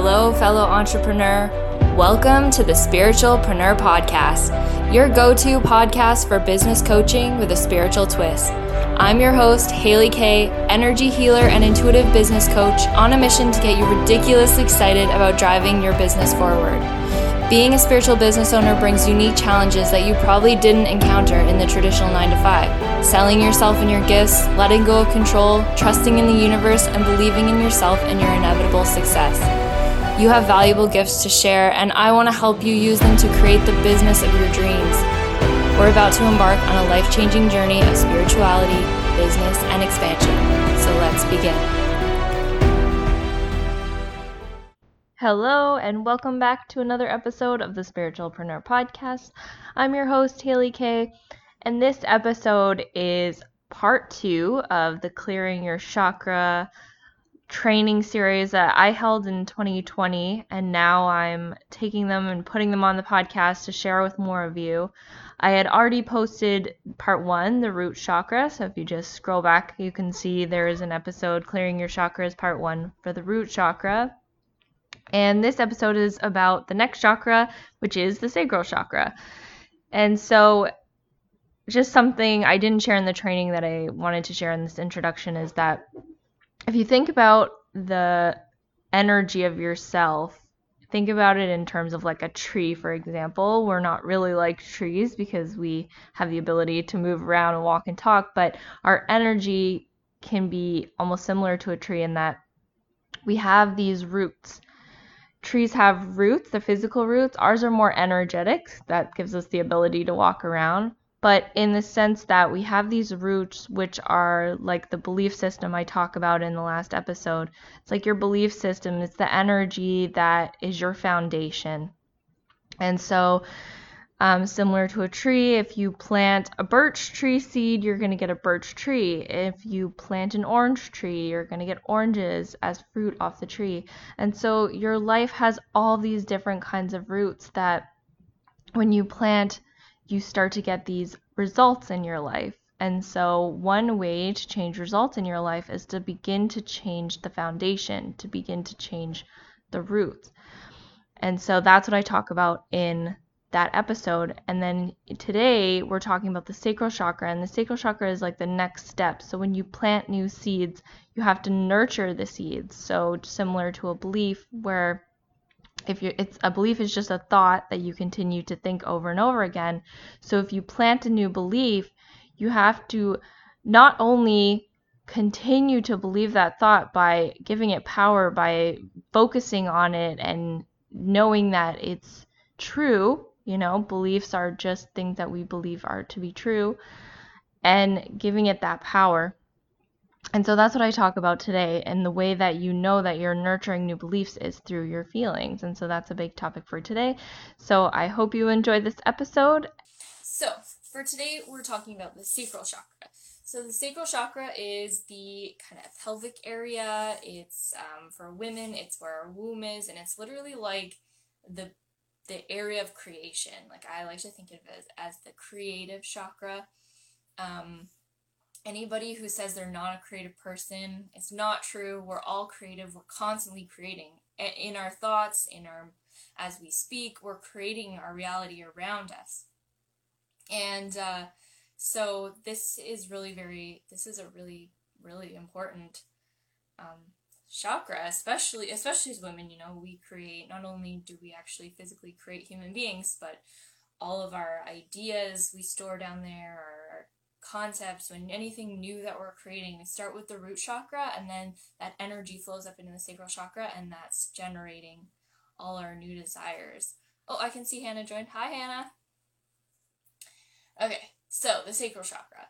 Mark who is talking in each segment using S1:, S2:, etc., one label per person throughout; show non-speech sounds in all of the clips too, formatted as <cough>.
S1: hello, fellow entrepreneur. Welcome to the Spiritualpreneur Podcast, your go to podcast for business coaching with a spiritual twist. I'm your host, Haley Kay, energy healer and intuitive business coach on a mission to get you ridiculously excited about driving your business forward. Being a spiritual business owner brings unique challenges that you probably didn't encounter in the traditional 9 to 5. Selling yourself and your gifts, letting go of control, trusting in the universe, and believing in yourself and your inevitable success. You have valuable gifts to share, and I want to help you use them to create the business of your dreams. We're about to embark on a life changing journey of spirituality, business, and expansion. So let's begin. Hello, and welcome back to another episode of the Spiritualpreneur Podcast. I'm your host, Haley Kay, and this episode is part two of the Clearing Your Chakra training series that I held in 2020, and now I'm taking them and putting them on the podcast to share with more of you. I had already posted part one, the root chakra. So if you just scroll back, you can see there is an episode, Clearing Your Chakras, part one for the root chakra. And this episode is about the next chakra, which is the sacral chakra. And so, just something I didn't share in the training that I wanted to share in this introduction is that if you think about the energy of yourself, think about it in terms of like a tree, for example. We're not really like trees because we have the ability to move around and walk and talk, but our energy can be almost similar to a tree in that we have these roots trees have roots, the physical roots. Ours are more energetic. That gives us the ability to walk around. But in the sense that we have these roots, which are like the belief system I talk about in the last episode. It's like your belief system, it's the energy that is your foundation. And so um, similar to a tree, if you plant a birch tree seed, you're going to get a birch tree. If you plant an orange tree, you're going to get oranges as fruit off the tree. And so your life has all these different kinds of roots that when you plant, you start to get these results in your life. And so, one way to change results in your life is to begin to change the foundation, to begin to change the roots. And so, that's what I talk about in that episode. And then today we're talking about the sacral chakra, and the sacral chakra is like the next step. So when you plant new seeds, you have to nurture the seeds. So similar to a belief where if you it's a belief is just a thought that you continue to think over and over again. So if you plant a new belief, you have to not only continue to believe that thought by giving it power by focusing on it and knowing that it's true you know, beliefs are just things that we believe are to be true and giving it that power. And so that's what I talk about today. And the way that you know that you're nurturing new beliefs is through your feelings. And so that's a big topic for today. So I hope you enjoyed this episode.
S2: So for today, we're talking about the sacral chakra. So the sacral chakra is the kind of pelvic area. It's um, for women. It's where our womb is, and it's literally like the the area of creation. Like I like to think of it as, as the creative chakra. Um, anybody who says they're not a creative person, it's not true. We're all creative. We're constantly creating in our thoughts, in our as we speak. We're creating our reality around us, and uh, so this is really very. This is a really really important um, chakra especially especially as women you know we create not only do we actually physically create human beings but all of our ideas we store down there our concepts when anything new that we're creating. We start with the root chakra and then that energy flows up into the sacral chakra and that's generating all our new desires. Oh i can see hannah joined. Hi hannah. Okay so the sacral chakra.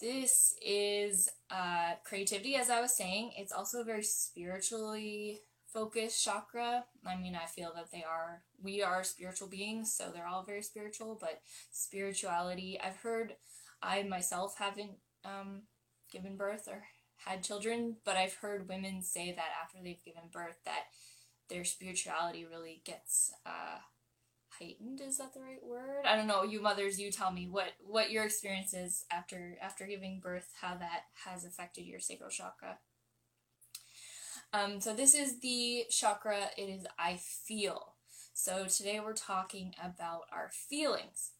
S2: This is uh, creativity, as I was saying. It's also a very spiritually focused chakra. I mean, I feel that they are, we are spiritual beings, so they're all very spiritual, but spirituality, I've heard, I myself haven't um, given birth or had children, but I've heard women say that after they've given birth that their spirituality really gets uh, heightened. Is that the right word? I don't know. You mothers you tell me what what your experience is after after giving birth how that has affected your sacral chakra. Um, so this is the chakra, it is I feel. So today we're talking about our feelings.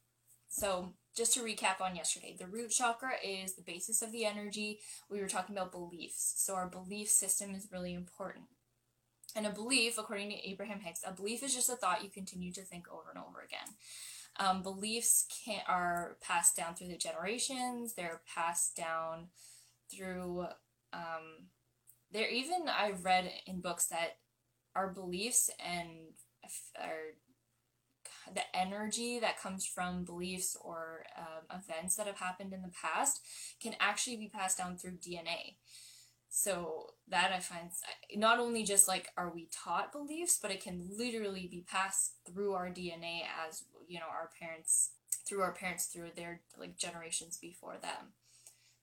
S2: So just to recap on yesterday, the root chakra is the basis of the energy. We were talking about beliefs. So our belief system is really important. And a belief, according to Abraham Hicks, a belief is just a thought you continue to think over and over again. Um, beliefs can are passed down through the generations. They're passed down through. Um, they're even I've read in books that our beliefs and our the energy that comes from beliefs or um, events that have happened in the past can actually be passed down through DNA. So that I find not only just like are we taught beliefs, but it can literally be passed through our DNA as you know our parents through our parents through their like generations before them.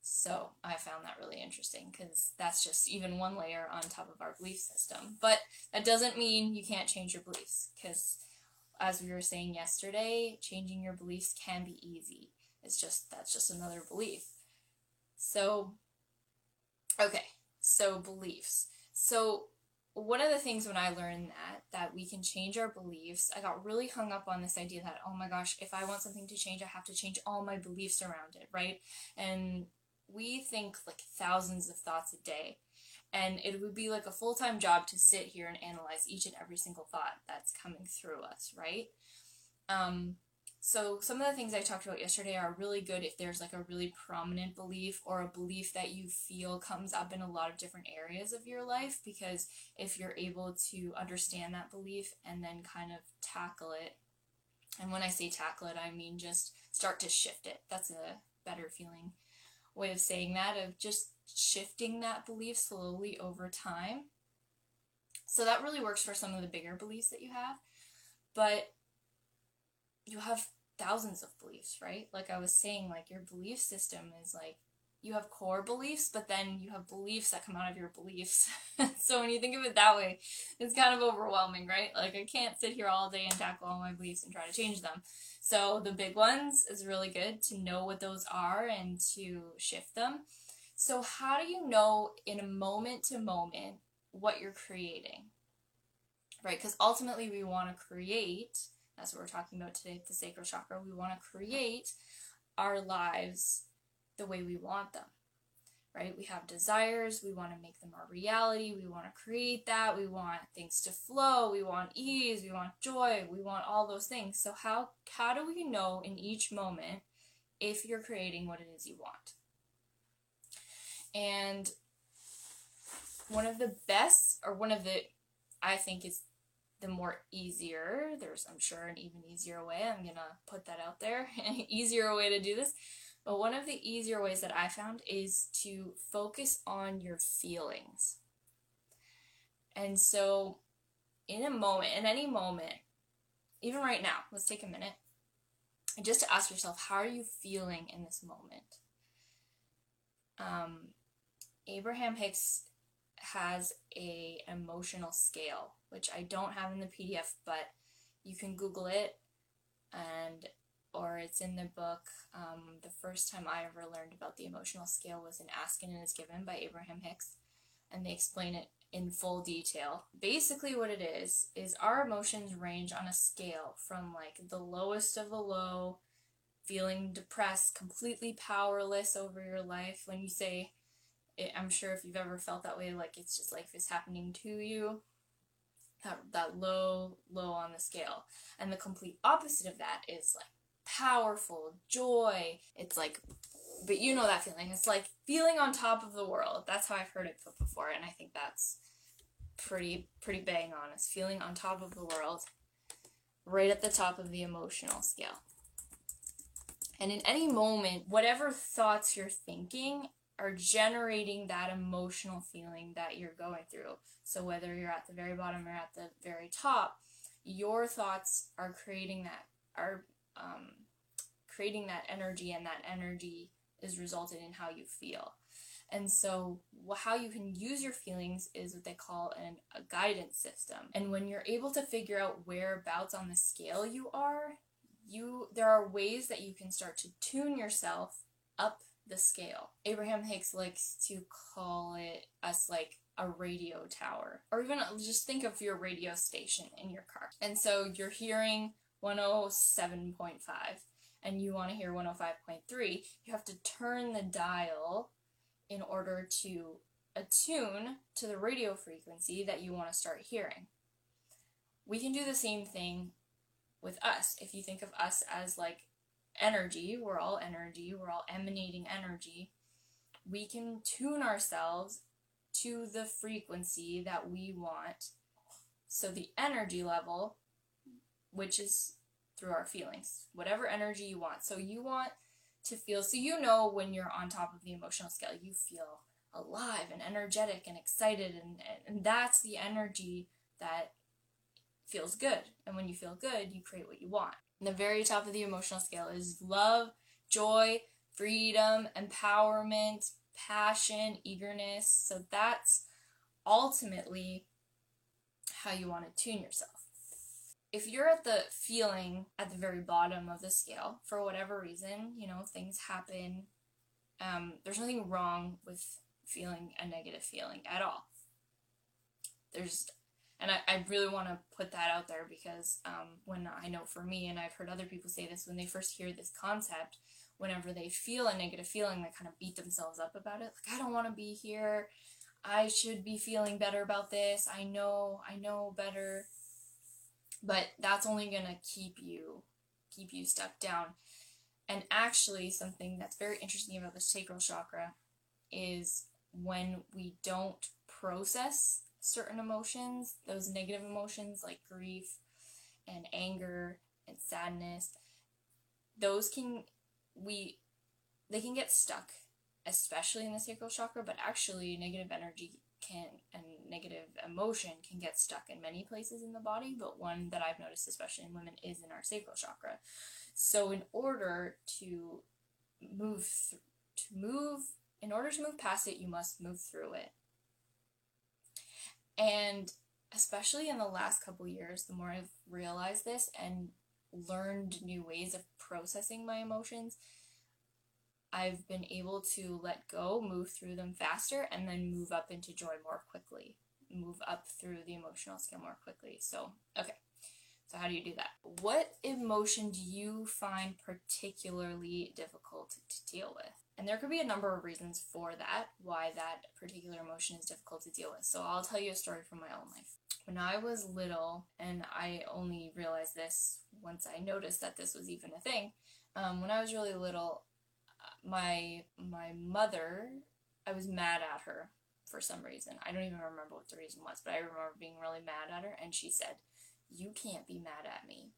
S2: So I found that really interesting because that's just even one layer on top of our belief system. But that doesn't mean you can't change your beliefs because as we were saying yesterday, changing your beliefs can be easy. It's just that's just another belief. So okay, so beliefs. So one of the things when I learned that that we can change our beliefs, I got really hung up on this idea that oh my gosh, if I want something to change, I have to change all my beliefs around it, right? And we think like thousands of thoughts a day. And it would be like a full-time job to sit here and analyze each and every single thought that's coming through us, right? Um, so some of the things I talked about yesterday are really good if there's like a really prominent belief or a belief that you feel comes up in a lot of different areas of your life because if you're able to understand that belief and then kind of tackle it and when I say tackle it I mean just start to shift it. That's a better feeling way of saying that of just shifting that belief slowly over time. So that really works for some of the bigger beliefs that you have. But you have thousands of beliefs, right? Like I was saying, like your belief system is like you have core beliefs, but then you have beliefs that come out of your beliefs. <laughs> so when you think of it that way, it's kind of overwhelming, right? Like I can't sit here all day and tackle all my beliefs and try to change them. So the big ones is really good to know what those are and to shift them. So how do you know in a moment to moment what you're creating? Right? Because ultimately we want to create that's what we're talking about today, the sacral chakra. We want to create our lives the way we want them. Right? We have desires, we want to make them our reality, we want to create that, we want things to flow, we want ease, we want joy, we want all those things. So how how do we know in each moment if you're creating what it is you want? And one of the best or one of the I think is the more easier, there's, I'm sure, an even easier way. I'm going to put that out there. <laughs> easier way to do this. But one of the easier ways that I found is to focus on your feelings. And so, in a moment, in any moment, even right now, let's take a minute and just to ask yourself, how are you feeling in this moment? Um, Abraham Hicks has a emotional scale which I don't have in the PDF, but you can Google it, and or it's in the book. Um, the first time I ever learned about the emotional scale was in Ask and It Is Given by Abraham Hicks, and they explain it in full detail. Basically, what it is is our emotions range on a scale from like the lowest of the low, feeling depressed, completely powerless over your life. When you say, I'm sure if you've ever felt that way, like it's just life is happening to you that, that low, low on the scale. And the complete opposite of that is like powerful, joy. It's like, but you know that feeling. It's like feeling on top of the world. That's how I've heard it put before, and I think that's pretty, pretty bang on. It's feeling on top of the world, right at the top of the emotional scale. And in any moment, whatever thoughts you're thinking are generating that emotional feeling that you're going through. So whether you're at the very bottom or at the very top, your thoughts are creating that are um, creating that energy, and that energy is resulted in how you feel. And so, how you can use your feelings is what they call an, a guidance system. And when you're able to figure out whereabouts on the scale you are, you there are ways that you can start to tune yourself up the scale. Abraham Hicks likes to call it us like a radio tower, or even uh, just think of your radio station in your car. And so you're hearing 107.5 and you want to hear 105.3, you have to turn the dial in order to attune to the radio frequency that you want to start hearing. We can do the same thing with us. If you think of us as like energy, we're all energy, we're all emanating energy, we can tune ourselves to the frequency that we want. So the energy level, which is through our feelings, whatever energy you want. So you want to feel, so you know when you're on top of the emotional scale, you feel alive and energetic and excited, and, and that's the energy that feels good. And when you feel good, you create what you want. And the very top of the emotional scale is love, joy, freedom, empowerment, passion, eagerness. So that's ultimately how you want to tune yourself. If you're at the feeling at the very bottom of the scale, for whatever reason, you know, things happen, um, there's nothing wrong with feeling a negative feeling at all. There's, and I, I really want to put that out there because um, when I know for me, and I've heard other people say this, when they first hear this concept, whenever they feel a negative feeling, they kind of beat themselves up about it. Like, I don't want to be here. I should be feeling better about this. I know, I know better. But that's only going to keep you keep you stuck down. And actually something that's very interesting about the sacral chakra is when we don't process certain emotions, those negative emotions like grief and anger and sadness, those can we they can get stuck, especially in the sacral chakra, but actually negative energy can and negative emotion can get stuck in many places in the body, but one that I've noticed especially in women is in our sacral chakra. So in order to move th- to move in order to move past it, you must move through it. And especially in the last couple years, the more I've realized this and learned new ways of processing my emotions, I've been able to let go, move through them faster, and then move up into joy more quickly. Move up through the emotional scale more quickly. So, okay. So, how do you do that? What emotion do you find particularly difficult to deal with? And there could be a number of reasons for that, why that particular emotion is difficult to deal with. So, I'll tell you a story from my own life. When I was little, and I only realized this once I noticed that this was even a thing, um, when I was really little, my my mother, I was mad at her for some reason. I don't even remember what the reason was, but I remember being really mad at her, and she said, "You can't be mad at me."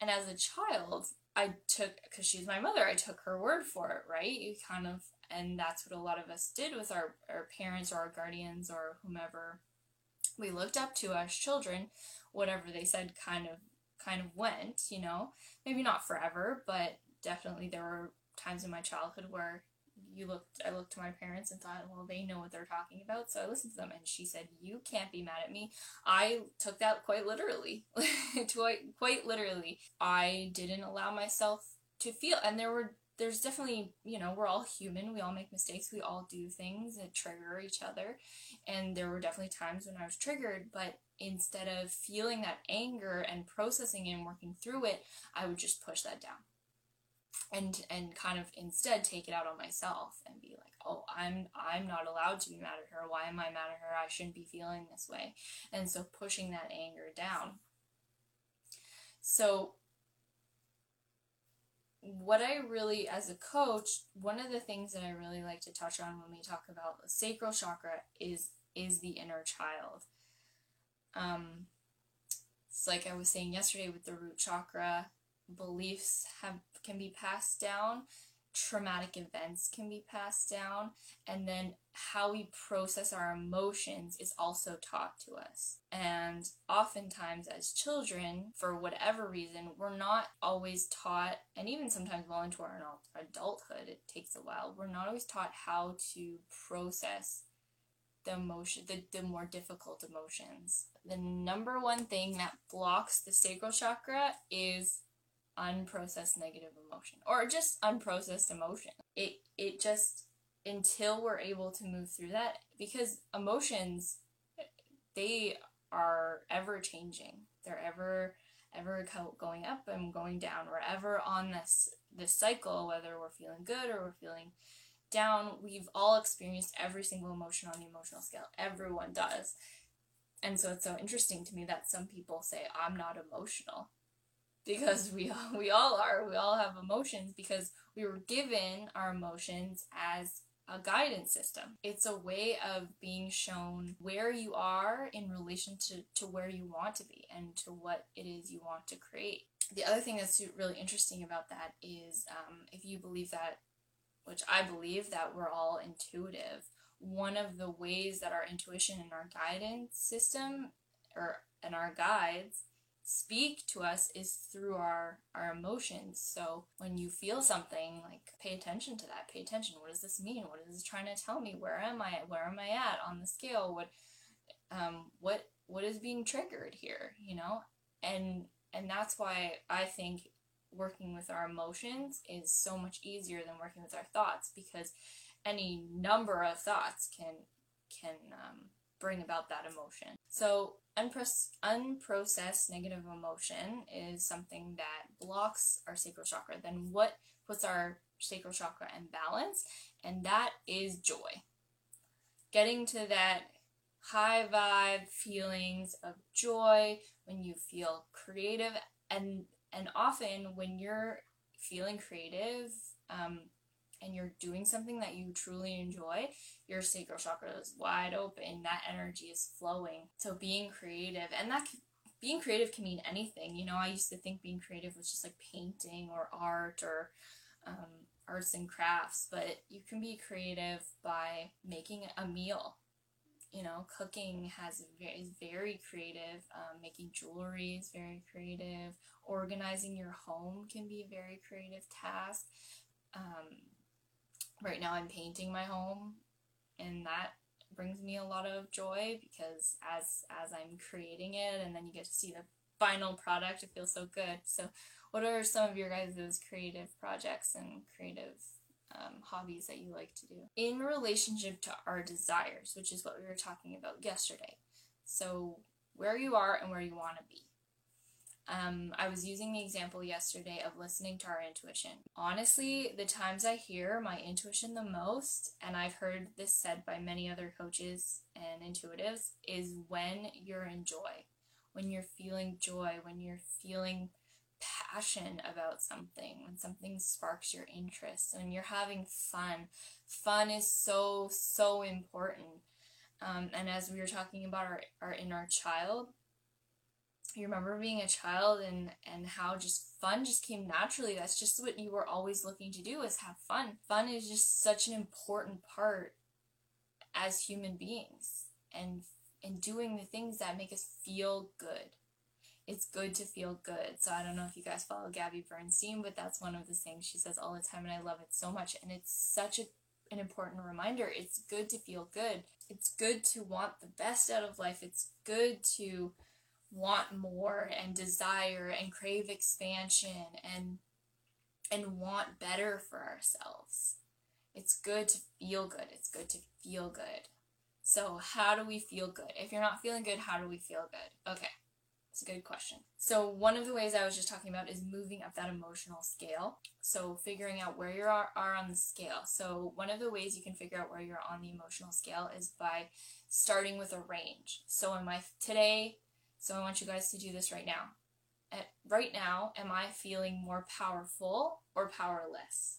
S2: And as a child, I took because she's my mother. I took her word for it, right? You kind of, and that's what a lot of us did with our our parents or our guardians or whomever we looked up to as children. Whatever they said, kind of kind of went. You know, maybe not forever, but definitely there were times in my childhood where you looked I looked to my parents and thought, well, they know what they're talking about, so I listened to them and she said, "You can't be mad at me." I took that quite literally. <laughs> quite quite literally. I didn't allow myself to feel and there were there's definitely, you know, we're all human. We all make mistakes. We all do things that trigger each other. And there were definitely times when I was triggered, but instead of feeling that anger and processing and working through it, I would just push that down and and kind of instead take it out on myself and be like oh i'm i'm not allowed to be mad at her. Why am i mad at her? I shouldn't be feeling this way. And so pushing that anger down. So what i really as a coach one of the things that i really like to touch on when we talk about the sacral chakra is is the inner child. Um it's like i was saying yesterday with the root chakra beliefs have can be passed down traumatic events can be passed down and then how we process our emotions is also taught to us. And oftentimes as children for whatever reason we're not always taught and even sometimes well into our adulthood it takes a while we're not always taught how to process the emotion the, the more difficult emotions. The number one thing that blocks the sacral chakra is unprocessed negative emotion or just unprocessed emotion. It it just until we're able to move through that because emotions they are ever changing they're ever ever going up and going down. We're ever on this this cycle whether we're feeling good or we're feeling down. We've all experienced every single emotion on the emotional scale. Everyone does. And so it's so interesting to me that some people say i'm not emotional because we all, <laughs> we all are we all have emotions because we were given our emotions as a guidance system. It's a way of being shown where you are in relation to, to where you want to be and to what it is you want to create. The other thing that's really interesting about that is um, if you believe that, which I believe that we're all intuitive, one of the ways that our intuition and our guidance system or and our guides speak to us is through our our emotions. So when you feel something like pay attention to that. Pay attention. What does this mean? What is this trying to tell me? Where am i? Where am i at on the scale? What um what what is being triggered here you know? And and that's why i think working with our emotions is so much easier than working with our thoughts because any number of thoughts can can um, bring about that emotion. So, unprocessed negative emotion is something that blocks our sacral chakra. Then, what puts our sacral chakra in balance? And that is joy. Getting to that high vibe feelings of joy when you feel creative and and often when you're feeling creative um, and you're doing something that you truly enjoy, your sacral chakra is wide open. That energy is flowing. So being creative, and that being creative can mean anything. You know, I used to think being creative was just like painting or art or um, arts and crafts, but you can be creative by making a meal. You know, cooking has is very creative. Um, making jewelry is very creative. Organizing your home can be a very creative task. Um, right now I'm painting my home and that brings me a lot of joy because as as I'm creating it and then you get to see the final product it feels so good. So what are some of your guys' creative projects and creative um, hobbies that you like to do in relationship to our desires, which is what we were talking about yesterday. So, where you are and where you want to be. Um, I was using the example yesterday of listening to our intuition. Honestly, the times I hear my intuition the most, and I've heard this said by many other coaches and intuitives, is when you're in joy. When you're feeling joy, when you're feeling passion about something, when something sparks your interest, when you're having fun. Fun is so, so important. Um, and as we were talking about our, our inner child, you remember being a child and and how just fun just came naturally that's just what you were always looking to do is have fun fun is just such an important part as human beings and and doing the things that make us feel good it's good to feel good so i don't know if you guys follow gabby bernstein but that's one of the things she says all the time and i love it so much and it's such a an important reminder. It's good to feel good. It's good to want the best out of life. It's good to want more and desire and crave expansion and and want better for ourselves. It's good to feel good. It's good to feel good. So, how do we feel good? If you're not feeling good, how do we feel good? Okay. It's a good question. So, one of the ways I was just talking about is moving up that emotional scale. So, figuring out where you are, are on the scale. So, one of the ways you can figure out where you're on the emotional scale is by starting with a range. So, am I today, so I want you guys to do this right now. At, right now, am I feeling more powerful or powerless?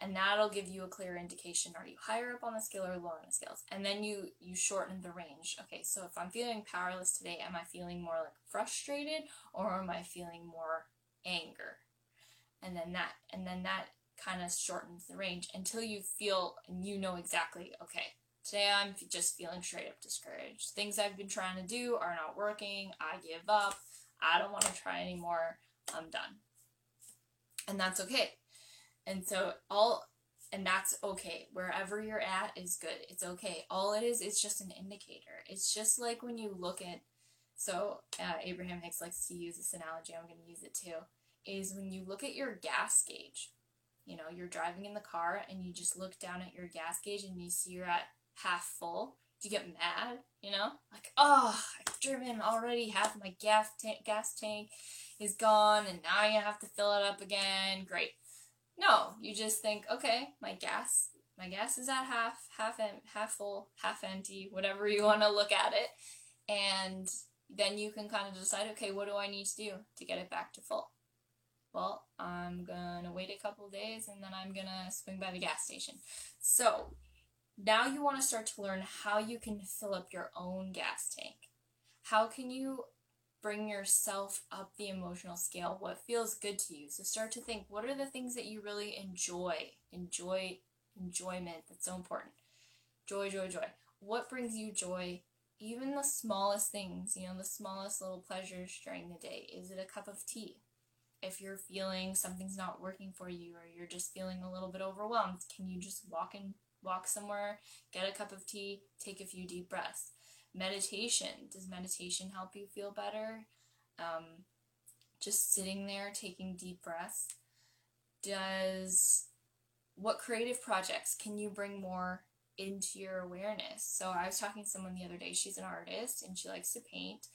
S2: And that'll give you a clear indication. Are you higher up on the scale or lower on the scales? And then you you shorten the range. Okay, so if I'm feeling powerless today, am I feeling more like frustrated or am I feeling more anger? And then that and then that kind of shortens the range until you feel and you know exactly, okay, Today I'm just feeling straight up discouraged. Things I've been trying to do are not working. I give up. I don't want to try anymore. I'm done. And that's okay. And so all and that's okay. Wherever you're at is good. It's okay. All it is is just an indicator. It's just like when you look at so uh, Abraham Hicks likes to use this analogy. I'm going to use it too. Is when you look at your gas gauge you know, you're driving in the car and you just look down at your gas gauge and you see you're at half full. Do you get mad? You know, like oh, I've driven already half my gas tank. Gas tank is gone, and now you have to fill it up again. Great. No, you just think, okay, my gas, my gas is at half, half em- half full, half empty, whatever you want to look at it, and then you can kind of decide, okay, what do I need to do to get it back to full? Well, I'm gonna wait a couple days and then I'm gonna swing by the gas station. So now you want to start to learn how you can fill up your own gas tank. How can you bring yourself up the emotional scale? What feels good to you? So start to think what are the things that you really enjoy? Enjoy enjoyment. That's so important. Joy, joy, joy. What brings you joy? Even the smallest things, you know, the smallest little pleasures during the day. Is it a cup of tea? if you're feeling something's not working for you or you're just feeling a little bit overwhelmed, can you just walk and walk somewhere, get a cup of tea, take a few deep breaths? Meditation. Does meditation help you feel better? Um, just sitting there taking deep breaths. Does what creative projects can you bring more into your awareness? So I was talking to someone the other day. She's an artist and she likes to paint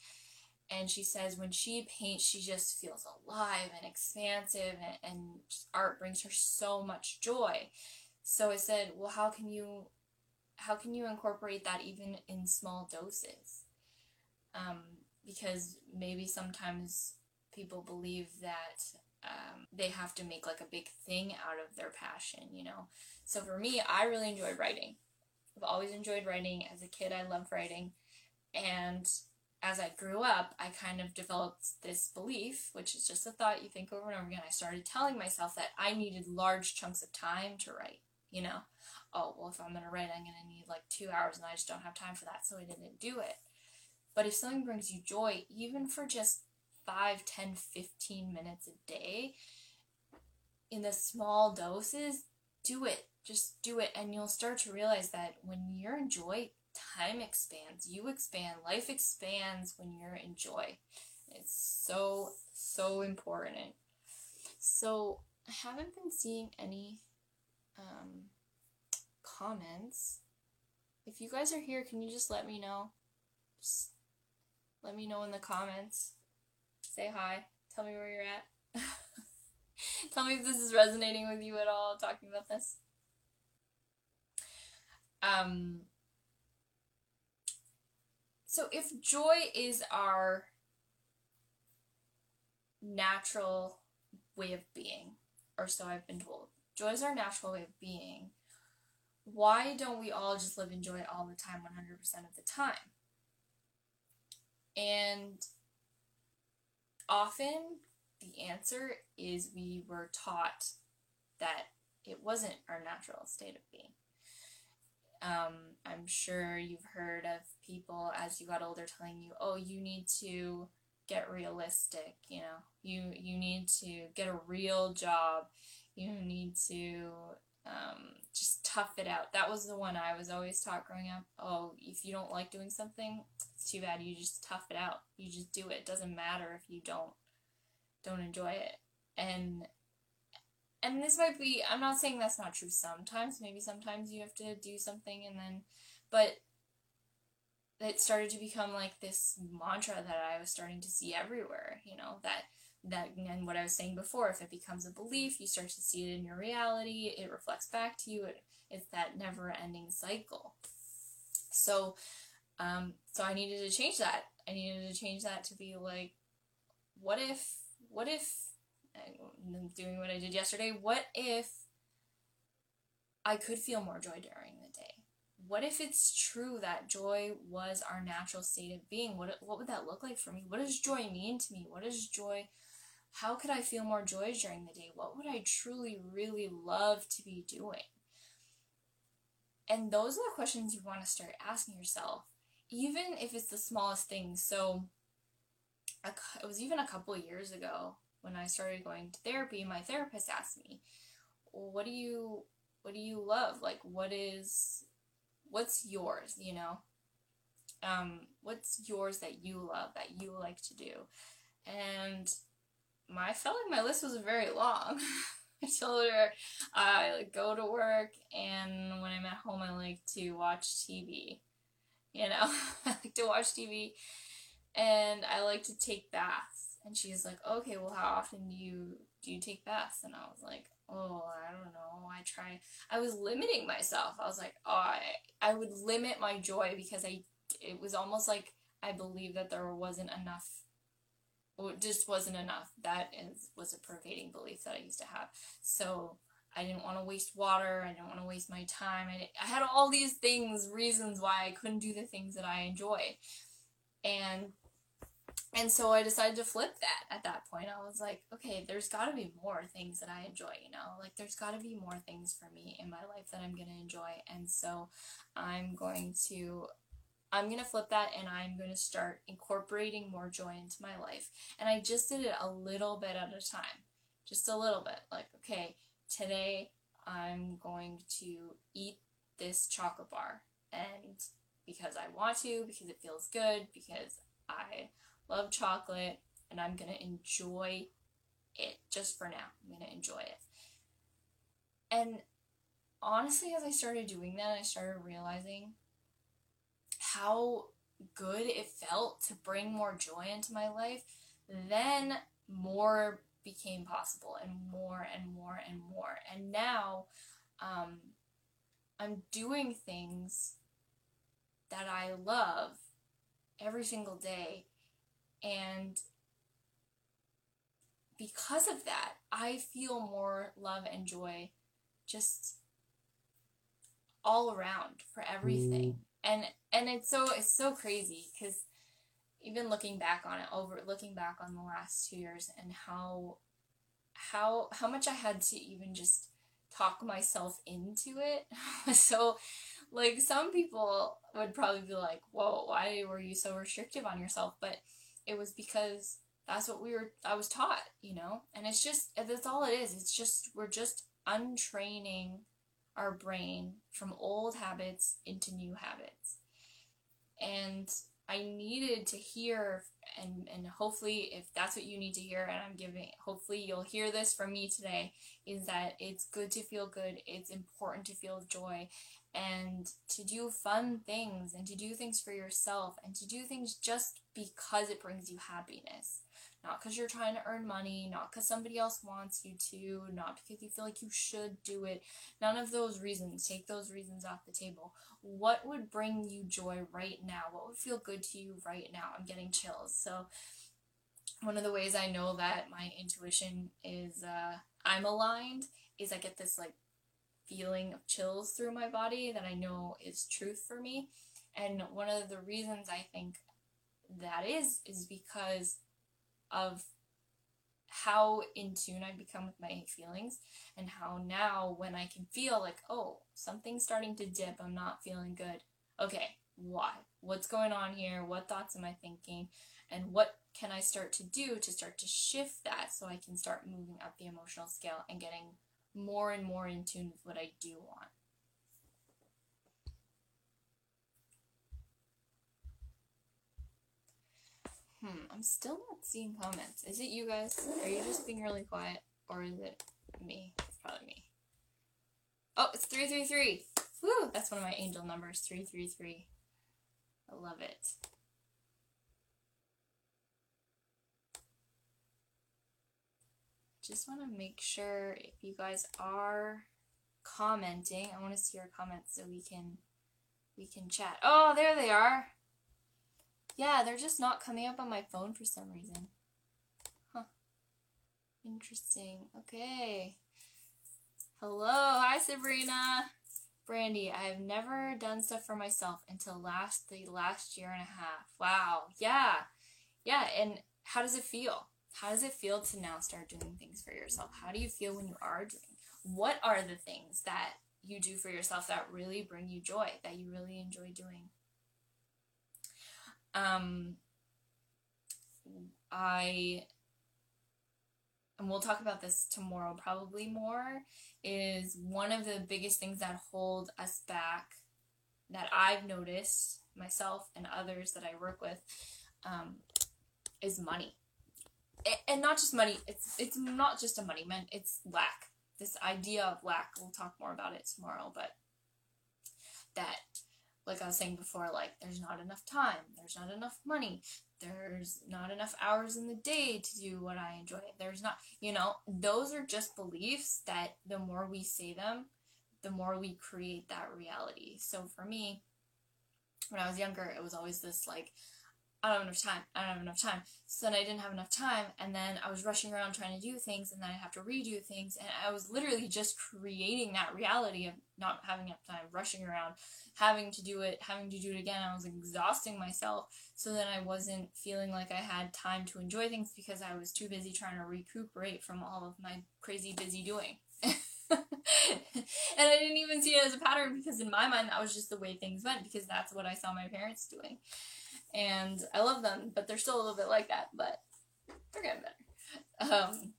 S2: and she says when she paints she just feels alive and expansive and, and art brings her so much joy so i said well how can you how can you incorporate that even in small doses? Um, because maybe sometimes people believe that um, they have to make like a big thing out of their passion you know? So for me i really enjoy writing. I've always enjoyed writing. As a kid i loved writing. And as I grew up, I kind of developed this belief, which is just a thought you think over and over again. I started telling myself that I needed large chunks of time to write, you know? Oh, well, if I'm going to write, I'm going to need like two hours, and I just don't have time for that, so I didn't do it. But if something brings you joy, even for just 5, 10, 15 minutes a day, in the small doses, do it. Just do it, and you'll start to realize that when you're in joy, time expands, you expand, life expands when you're in joy. It's so, so important. So, I haven't been seeing any um, comments. If you guys are here, can you just let me know? Just let me know in the comments. Say hi. Tell me where you're at. <laughs> Tell me if this is resonating with you at all, talking about this. Um, so if joy is our natural way of being, or so I've been told, joy is our natural way of being, why don't we all just live in joy all the time, 100% of the time? And often the answer is we were taught that it wasn't our natural state of being. Um, I'm sure you've heard of people as you got older telling you, "Oh, you need to get realistic. You know, you you need to get a real job. You need to um, just tough it out." That was the one I was always taught growing up. Oh, if you don't like doing something, it's too bad. You just tough it out. You just do it. It doesn't matter if you don't don't enjoy it. And and this might be i'm not saying that's not true sometimes maybe sometimes you have to do something and then but it started to become like this mantra that i was starting to see everywhere you know that that and what i was saying before if it becomes a belief you start to see it in your reality it reflects back to you it, it's that never ending cycle so um so i needed to change that i needed to change that to be like what if what if doing what I did yesterday, what if I could feel more joy during the day? What if it's true that joy was our natural state of being? What, what would that look like for me? What does joy mean to me? What is joy? How could I feel more joy during the day? What would I truly, really love to be doing? And those are the questions you want to start asking yourself, even if it's the smallest things. So, it was even a couple years ago when I started going to therapy, my therapist asked me, "What do you what do you love? Like what is what's yours, you know? Um, what's yours that you love that you like to do?" And my I felt like my list was very long. <laughs> I told her I like, go to work and when I'm at home I like to watch TV. You know, <laughs> I like to watch TV and I like to take baths. And she's like, okay, well, how often do you do you take baths? And I was like, oh, I don't know. I try. I was limiting myself. I was like, oh, I I would limit my joy because I it was almost like I believed that there wasn't enough just wasn't enough. That is was a pervading belief that I used to have. So I didn't want to waste water. I didn't want to waste my time. I, I had all these things, reasons why I couldn't do the things that I enjoy, and and so I decided to flip that. At that point, I was like, okay, there's got to be more things that I enjoy. You know, like there's got to be more things for me in my life that I'm gonna enjoy, and so I'm going to I'm going to flip that and I'm going to start incorporating more joy into my life. And I just did it a little bit at a time. Just a little bit. Like, okay, today I'm going to eat this chocolate bar. And because I want to, because it feels good, because I love chocolate, and I'm going to enjoy it just for now. I'm going to enjoy it. And honestly, as I started doing that, I started realizing how good it felt to bring more joy into my life, then more became possible and more and more and more. And now um, I'm doing things that I love every single day. And because of that, I feel more love and joy just all around for everything. Mm and and it's so it's so crazy because even looking back on it over looking back on the last two years and how how how much i had to even just talk myself into it <laughs> so like some people would probably be like whoa why were you so restrictive on yourself? But it was because that's what we were i was taught you know? And it's just that's all it is. It's just we're just untraining our brain from old habits into new habits. And I needed to hear, and, and hopefully, if that's what you need to hear, and I'm giving, hopefully, you'll hear this from me today, is that it's good to feel good, it's important to feel joy, and to do fun things, and to do things for yourself, and to do things just because it brings you happiness not because you're trying to earn money, not because somebody else wants you to, not because you feel like you should do it. None of those reasons. Take those reasons off the table. What would bring you joy right now? What would feel good to you right now? I'm getting chills. So, one of the ways I know that my intuition is, uh, I'm aligned, is I get this like feeling of chills through my body that I know is truth for me. And one of the reasons I think that is, is because of how in tune I become with my feelings and how now when I can feel like, oh, something's starting to dip, I'm not feeling good. Okay, why? What's going on here? What thoughts am I thinking? And what can I start to do to start to shift that so I can start moving up the emotional scale and getting more and more in tune with what I do want? Hmm, I'm still not seeing comments. Is it you guys? Are you just being really quiet? Or is it me? It's probably me. Oh, it's 333! Woo! That's one of my angel numbers, 333. I love it. Just want to make sure if you guys are commenting, I want to see your comments so we can we can chat. Oh, there they are. Yeah, they're just not coming up on my phone for some reason. Huh. Interesting. Okay. Hello. Hi, Sabrina. Brandy, I have never done stuff for myself until last the last year and a half. Wow. Yeah. Yeah, and how does it feel? How does it feel to now start doing things for yourself? How do you feel when you are doing? What are the things that you do for yourself that really bring you joy, that you really enjoy doing? Um, I, and we'll talk about this tomorrow probably more, is one of the biggest things that hold us back that I've noticed myself and others that I work with um, is money. And not just money, it's it's not just a money man, it's lack. this idea of lack. We'll talk more about it tomorrow, but that, like I was saying before, like there's not enough time, there's not enough money, there's not enough hours in the day to do what I enjoy. There's not, you know, those are just beliefs that the more we say them, the more we create that reality. So for me, when I was younger, it was always this like, I don't have enough time. I don't have enough time. So then I didn't have enough time, and then I was rushing around trying to do things, and then I'd have to redo things, and I was literally just creating that reality of not having enough time, rushing around, having to do it, having to do it again. I was exhausting myself, so then I wasn't feeling like I had time to enjoy things because I was too busy trying to recuperate from all of my crazy busy doing. <laughs> and I didn't even see it as a pattern because in my mind that was just the way things went because that's what I saw my parents doing and I love them, but they're still a little bit like that, but they're getting better. Um,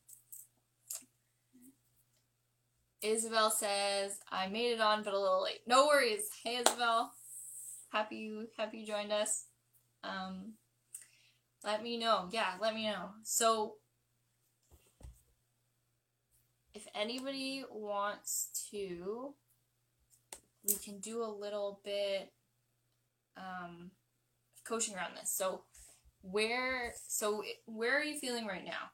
S2: Isabel says, I made it on, but a little late. No worries. Hey, Isabel. Happy you, happy you joined us. Um, let me know. Yeah, let me know. So, if anybody wants to, we can do a little bit, um, coaching around this. So where so where are you feeling right now?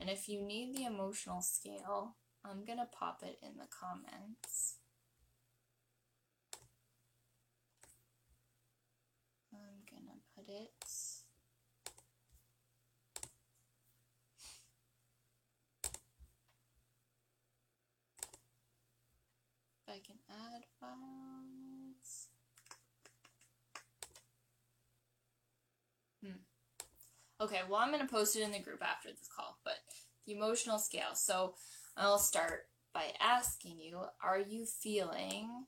S2: And if you need the emotional scale, I'm going to pop it in the comments. I'm going to put it I can add files. Hmm. Okay, well, I'm going to post it in the group after this call, but the emotional scale. So I'll start by asking you Are you feeling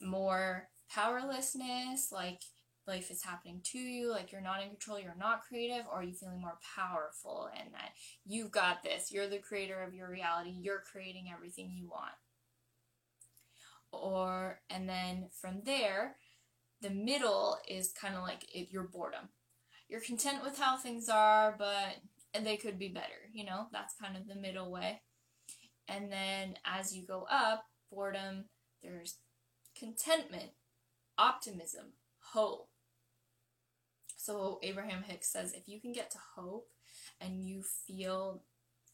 S2: more powerlessness, like life is happening to you, like you're not in control, you're not creative, or are you feeling more powerful and that you've got this, you're the creator of your reality, you're creating everything you want? Or, and then from there, the middle is kind of like your boredom you're content with how things are, but they could be better, you know? That's kind of the middle way. And then as you go up, boredom, there's contentment, optimism, hope. So Abraham Hicks says if you can get to hope and you feel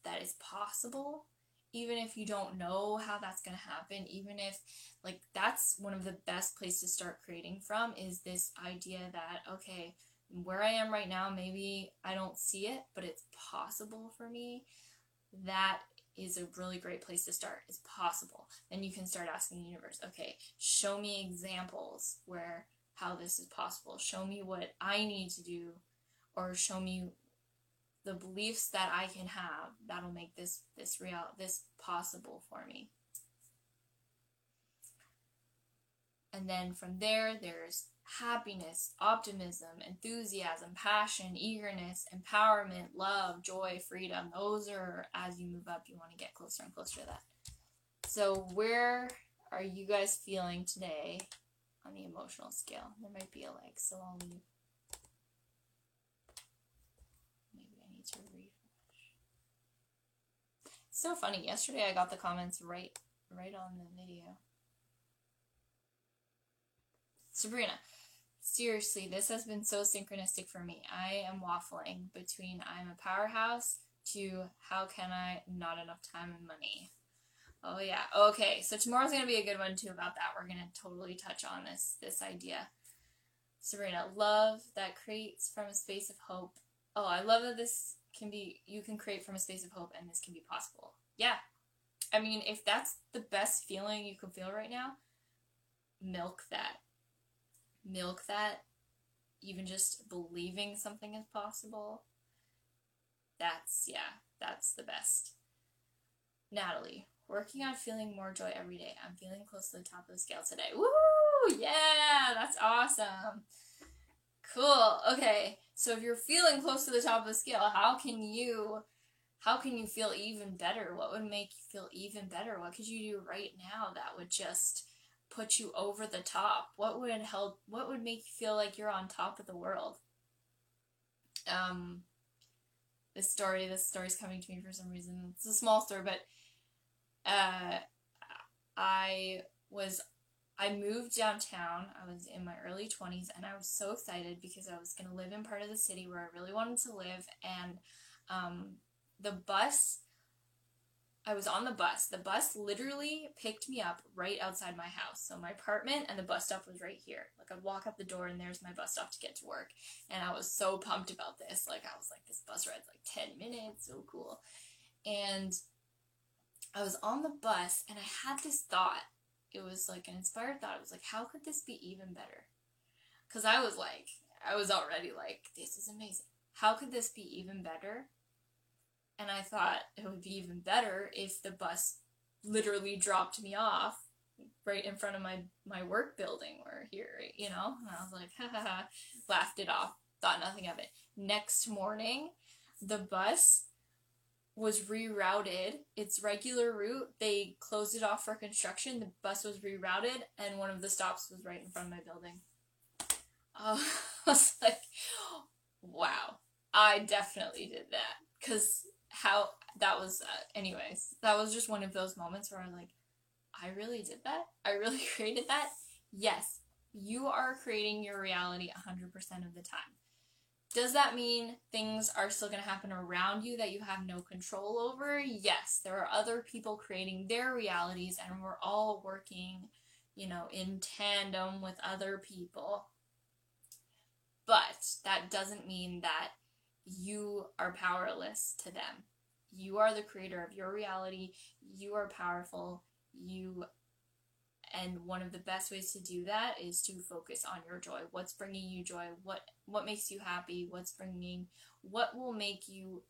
S2: that is possible, even if you don't know how that's going to happen, even if like that's one of the best places to start creating from is this idea that okay, where I am right now, maybe I don't see it, but it's possible for me. That is a really great place to start. It's possible. Then you can start asking the universe, okay, show me examples where how this is possible. Show me what I need to do, or show me the beliefs that I can have that'll make this this real this possible for me. And then from there, there's happiness, optimism, enthusiasm, passion, eagerness, empowerment, love, joy, freedom. Those are, as you move up, you want to get closer and closer to that. So, where are you guys feeling today on the emotional scale? There might be a like, so I'll leave. Maybe I need to refresh. so funny. Yesterday I got the comments right right on the video. Sabrina, seriously, this has been so synchronistic for me. I am waffling between I'm a powerhouse to how can I not enough time and money. Oh yeah. Okay, so tomorrow's gonna be a good one too about that. We're gonna totally touch on this this idea. Sabrina, love that creates from a space of hope. Oh, I love that this can be you can create from a space of hope and this can be possible. Yeah. I mean, if that's the best feeling you can feel right now, milk that milk that even just believing something is possible that's yeah that's the best. Natalie working on feeling more joy every day. I'm feeling close to the top of the scale today. Woo yeah that's awesome. Cool. Okay so if you're feeling close to the top of the scale how can you how can you feel even better? What would make you feel even better? What could you do right now that would just put you over the top? What would help? What would make you feel like you're on top of the world? Um, this story. This story's coming to me for some reason. It's a small story, but uh, I was I moved downtown. I was in my early 20s and I was so excited because I was going to live in part of the city where I really wanted to live. And um, the bus, I was on the bus. The bus literally picked me up right outside my house. So my apartment and the bus stop was right here. Like I'd walk up the door and there's my bus stop to get to work. And I was so pumped about this. Like I was like, this bus ride's like 10 minutes. So cool. And I was on the bus and I had this thought it was like an inspired thought. It was like, how could this be even better? Because I was like, I was already like, this is amazing. How could this be even better? And I thought it would be even better if the bus literally dropped me off right in front of my, my work building or here, you know? And I was like, ha ha ha, laughed it off, thought nothing of it. Next morning, the bus was rerouted. Its regular route, they closed it off for construction. The bus was rerouted, and one of the stops was right in front of my building. Uh, <laughs> I was like, wow, I definitely did that. Because how that was, uh, anyways, that was just one of those moments where i'm like, I really did that? I really <laughs> created that? Yes, you are creating your reality 100% of the time. Does that mean things are still going to happen around you that you have no control over? Yes, there are other people creating their realities, and we're all working, you know, in tandem with other people. But that doesn't mean that you are powerless to them. You are the creator of your reality. You are powerful. You and one of the best ways to do that is to focus on your joy what's bringing you joy what what makes you happy what's bringing what will make you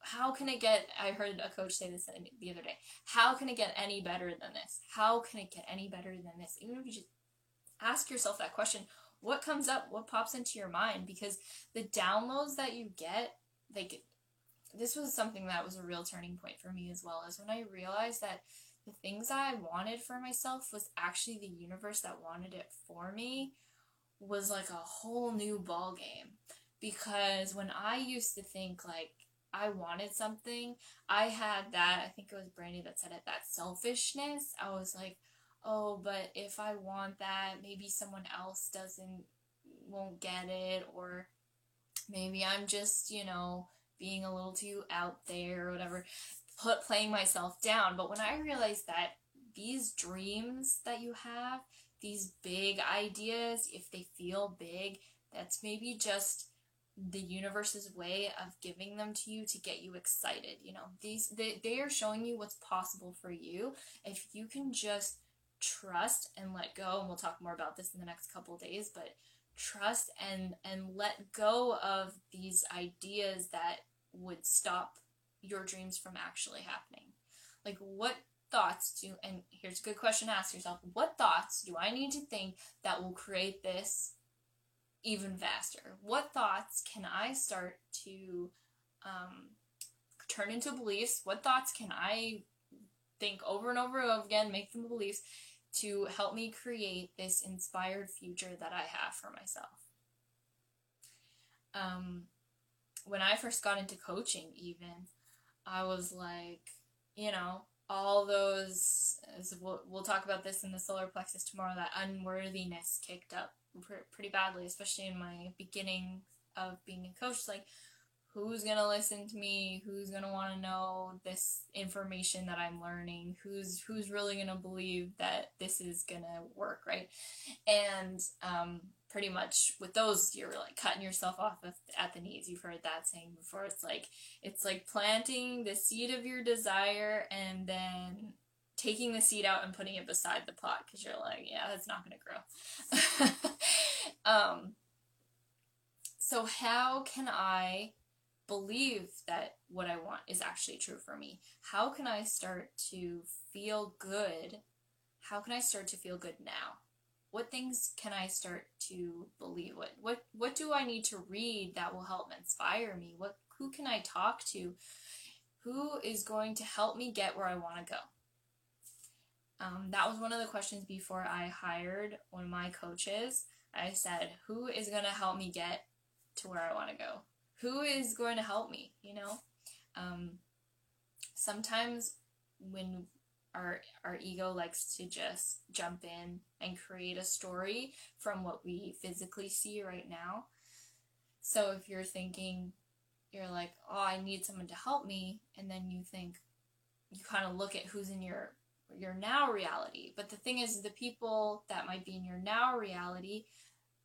S2: how can it get i heard a coach say this the other day how can it get any better than this how can it get any better than this even if you just ask yourself that question what comes up what pops into your mind because the downloads that you get like this was something that was a real turning point for me as well as when i realized that the things I wanted for myself was actually the universe that wanted it for me was like a whole new ball game because when I used to think like I wanted something, I had that I think it was Brandy that said it that selfishness. I was like, "Oh, but if I want that, maybe someone else doesn't won't get it or maybe I'm just, you know, being a little too out there or whatever." put playing myself down. But when I realized that these dreams that you have, these big ideas, if they feel big, that's maybe just the universe's way of giving them to you to get you excited. You know, these they, they are showing you what's possible for you. If you can just trust and let go, and we'll talk more about this in the next couple days, but trust and and let go of these ideas that would stop your dreams from actually happening. Like, what thoughts do, and here's a good question to ask yourself what thoughts do I need to think that will create this even faster? What thoughts can I start to um, turn into beliefs? What thoughts can I think over and over again, make them beliefs to help me create this inspired future that I have for myself? Um, when I first got into coaching, even, I was like, you know, all those, we'll, we'll talk about this in the solar plexus tomorrow, that unworthiness kicked up pr- pretty badly, especially in my beginning of being a coach. Like, who's gonna listen to me who's gonna want to know this information that i'm learning who's who's really gonna believe that this is gonna work right? And um, pretty much with those you're like cutting yourself off at the knees. You've heard that saying before. It's like it's like planting the seed of your desire and then taking the seed out and putting it beside the pot because you're like yeah that's not going to grow. <laughs> Um, so how can i believe that what i want is actually true for me how can i start to feel good how can i start to feel good now what things can I start to believe? What what what do I need to read that will help inspire me? What who can I talk to? Who is going to help me get where I want to go? Um, that was one of the questions before I hired one of my coaches. I said, "Who is going to help me get to where I want to go? Who is going to help me, you know? Um, sometimes when our our ego likes to just jump in and create a story from what we physically see right now. So if you're thinking you're like, "Oh, I need someone to help me," and then you think you kind of look at who's in your your now reality. But the thing is the people that might be in your now reality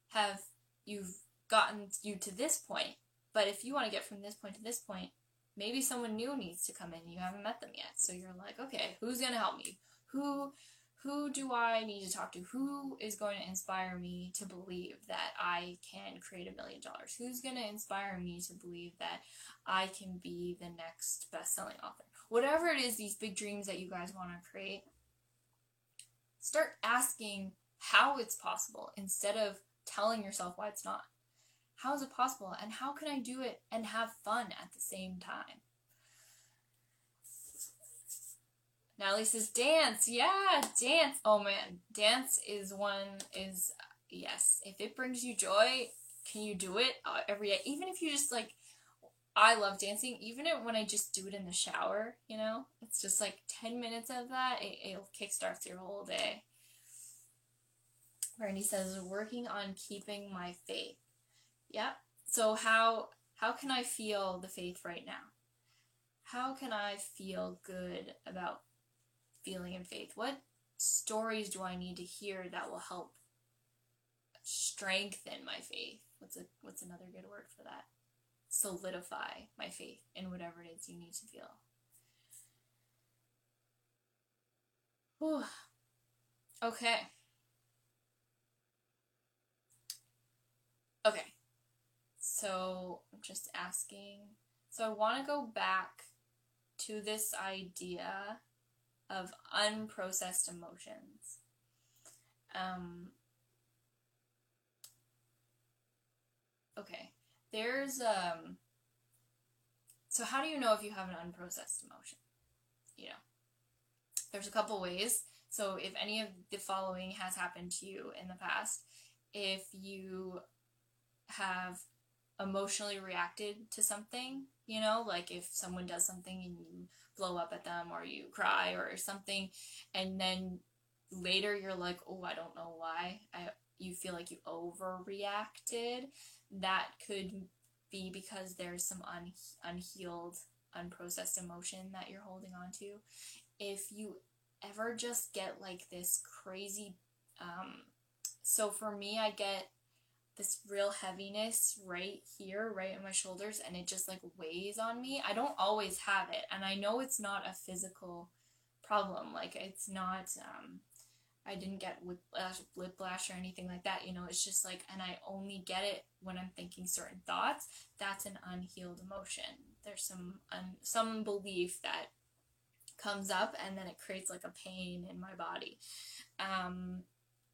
S2: have you've gotten you to this point. But if you want to get from this point to this point, maybe someone new needs to come in. You haven't met them yet. So you're like, okay, who's going to help me? Who who do I need to talk to? Who is going to inspire me to believe that I can create a million dollars? Who's going to inspire me to believe that I can be the next best-selling author? Whatever it is, these big dreams that you guys want to create, start asking how it's possible instead of telling yourself why it's not. How is it possible? And how can I do it and have fun at the same time? Natalie says dance. Yeah, dance. Oh man, dance is one is yes. If it brings you joy, can you do it uh, every day? Even if you just like I love dancing, even when I just do it in the shower, you know? It's just like 10 minutes of that, it, it kickstarts your whole day. Randy says, working on keeping my faith. Yep. So how how can I feel the faith right now? How can I feel good about feeling in faith? What stories do I need to hear that will help strengthen my faith? What's a what's another good word for that? Solidify my faith in whatever it is you need to feel. Whew. Okay. Okay. So I'm just asking. So I want to go back to this idea of unprocessed emotions. Um, okay, there's um. So how do you know if you have an unprocessed emotion? You know, there's a couple ways. So if any of the following has happened to you in the past, if you have emotionally reacted to something, you know, like if someone does something and you blow up at them or you cry or something and then later you're like, "Oh, I don't know why." I you feel like you overreacted. That could be because there's some un, unhealed, unprocessed emotion that you're holding on to. If you ever just get like this crazy um so for me I get this real heaviness right here, right in my shoulders, and it just like weighs on me. I don't always have it, and I know it's not a physical problem. Like it's not. Um, I didn't get whiplash, whiplash or anything like that. You know, it's just like, and I only get it when I'm thinking certain thoughts. That's an unhealed emotion. There's some un, some belief that comes up, and then it creates like a pain in my body. Um,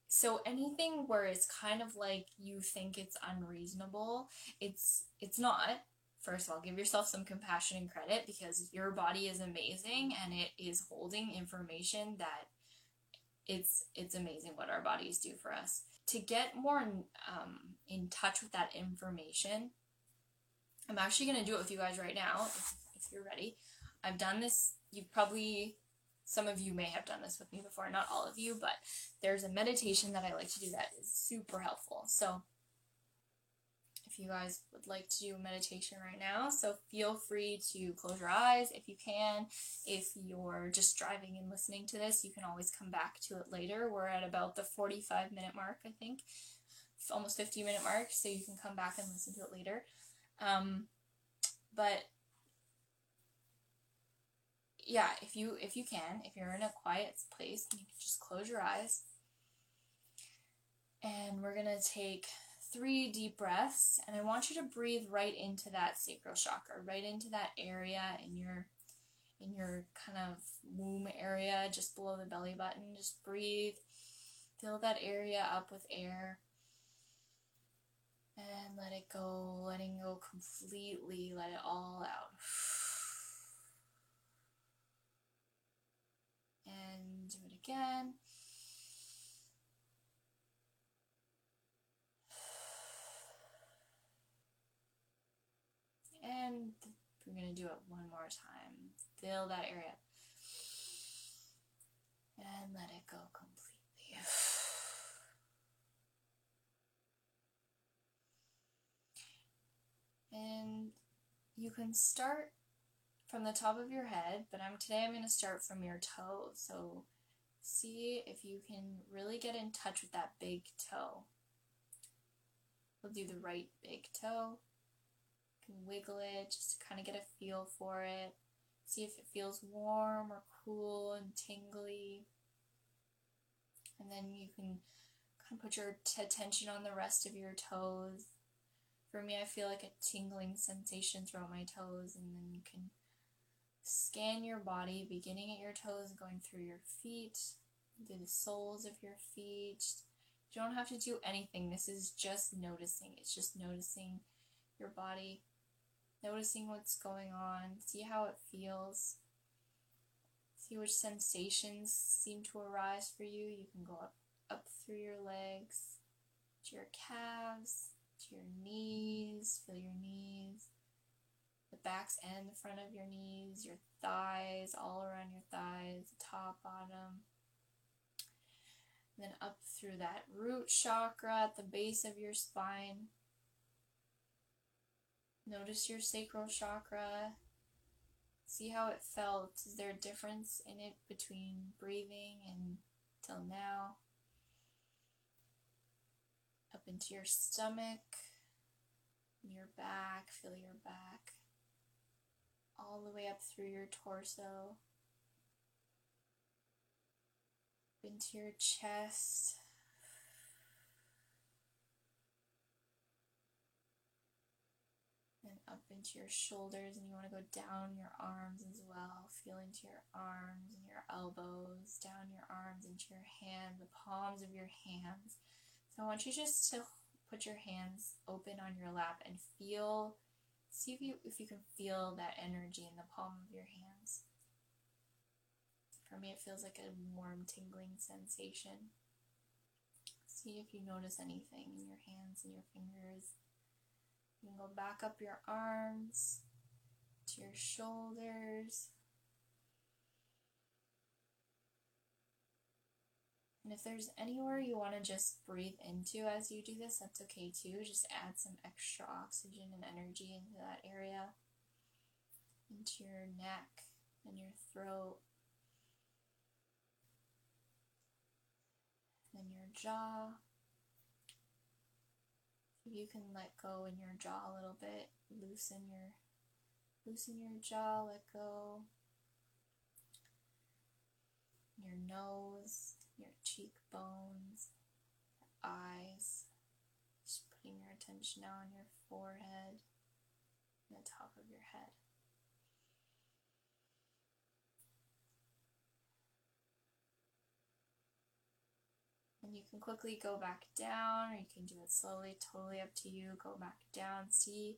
S2: so anything where it's kind of like you think it's unreasonable it's it's not. First of all give yourself some compassion and credit because your body is amazing and it is holding information that it's it's amazing what our bodies do for us. To get more in, um, in touch with that information i'm actually going to do it with you guys right now if, if you're ready. I've done this you've probably some of you may have done this with me before, not all of you, but there's a meditation that I like to do that is super helpful. So if you guys would like to do a meditation right now, so feel free to close your eyes if you can. If you're just driving and listening to this, you can always come back to it later. We're at about the 45 minute mark, I think, almost 50 minute mark, so you can come back and listen to it later. Um, but yeah, if you if you can, if you're in a quiet place, you can just close your eyes. And we're gonna take three deep breaths, and I want you to breathe right into that sacral chakra, right into that area in your in your kind of womb area, just below the belly button. Just breathe, fill that area up with air, and let it go, letting go completely, let it all out. And do it again. And we're going to do it one more time. Fill that area. And let it go completely. <sighs> And you can start from the top of your head, but I'm today I'm going to start from your toe. So see if you can really get in touch with that big toe. We'll do the right big toe. You can wiggle it just to kind of get a feel for it. See if it feels warm or cool and tingly. And then you can kind of put your t- attention on the rest of your toes. For me, I feel like a tingling sensation throughout my toes, and then you can scan your body, beginning at your toes, going through your feet, through the soles of your feet. You don't have to do anything. This is just noticing. It's just noticing your body, noticing what's going on, see how it feels. See which sensations seem to arise for you. You can go up up through your legs, to your calves, to your knees, feel your knees, the backs and the front of your knees, your thighs, all around your thighs, top, bottom. Then up through that root chakra at the base of your spine. Notice your sacral chakra. See how it felt. Is there a difference in it between breathing and till now? Up into your stomach, your back, feel your back. All the way up through your torso. Into your chest. and up into your shoulders, and you want to go down your arms as well. Feel into your arms and your elbows, down your arms into your hands, the palms of your hands. So I want you just to put your hands open on your lap and feel, see if you if you can feel that energy in the palm of your hands. For me, it feels like a warm, tingling sensation. See if you notice anything in your hands and your fingers. You can go back up your arms to your shoulders. And if there's anywhere you want to just breathe into as you do this, that's okay too. Just add some extra oxygen and energy into that area, into your neck and your throat, and your jaw you can let go in your jaw a little bit. Loosen your loosen your jaw, let go. Your nose, your cheekbones, your eyes. Just putting your attention now on your forehead and the top of your head. And you can quickly go back down, or you can do it slowly, totally up to you. Go back down, see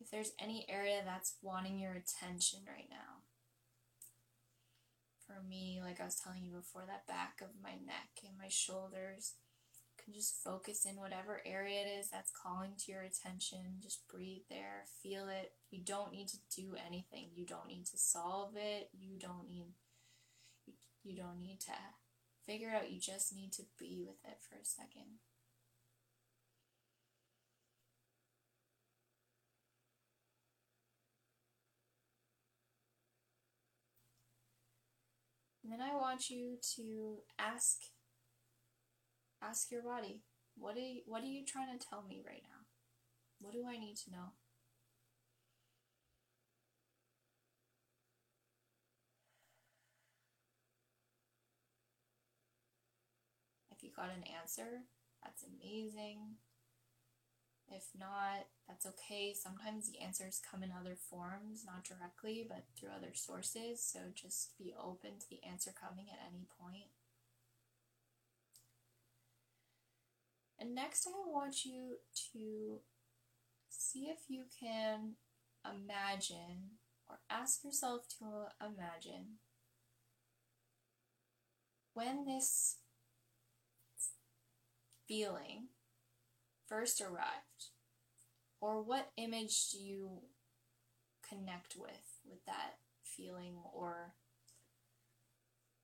S2: if there's any area that's wanting your attention right now. For me, like I was telling you before, that back of my neck and my shoulders, you can just focus in whatever area it is that's calling to your attention. Just breathe there, feel it. You don't need to do anything. You don't need to solve it. You don't need you don't need to figure out you just need to be with it for a second. And then I want you to ask ask your body, what are you, what are you trying to tell me right now? What do I need to know? If you got an answer, that's amazing. If not, that's okay. Sometimes the answers come in other forms, not directly, but through other sources. So just be open to the answer coming at any point. And next, I want you to see if you can imagine or ask yourself to imagine when this feeling first arrived? Or what image do you connect with with that feeling or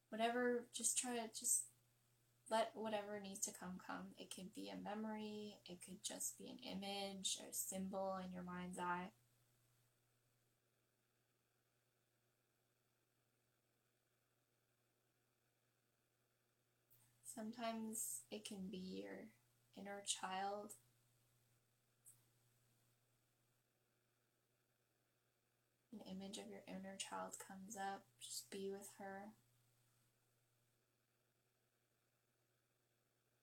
S2: whatever just try to just let whatever needs to come come it could be a memory it could just be an image or a symbol in your mind's eye sometimes it can be your inner child an image of your inner child comes up, just be with her.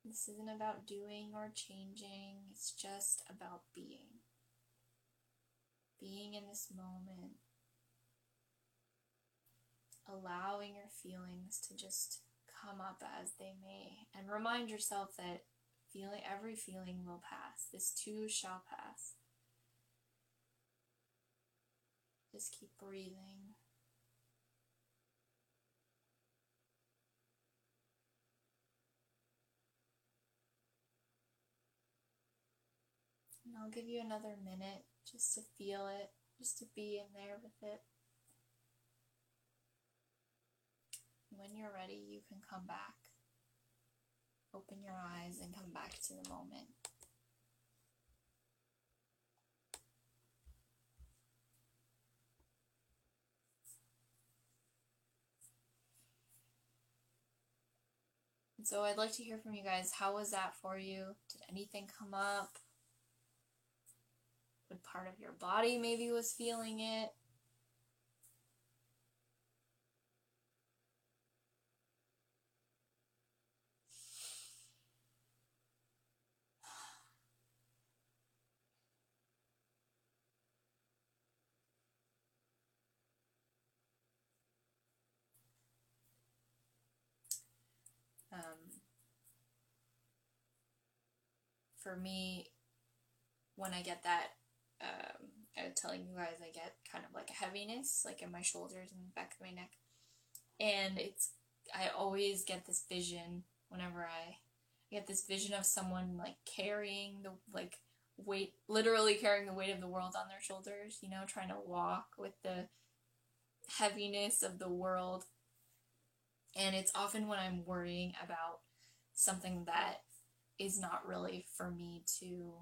S2: This isn't about doing or changing, it's just about being. Being in this moment. Allowing your feelings to just come up as they may. And remind yourself that feeling every feeling will pass. This too shall pass. Just keep breathing. And I'll give you another minute just to feel it, just to be in there with it. When you're ready, you can come back. Open your eyes and come back to the moment. so I'd like to hear from you guys. How was that for you? Did anything come up? What part of your body maybe was feeling it? For me, when I get that, um, I was telling you guys, I get kind of like a heaviness, like in my shoulders and the back of my neck. And it's, I always get this vision whenever I get this vision of someone like carrying the, like, weight, literally carrying the weight of the world on their shoulders, you know, trying to walk with the heaviness of the world and it's often when I'm worrying about something that is not really for me to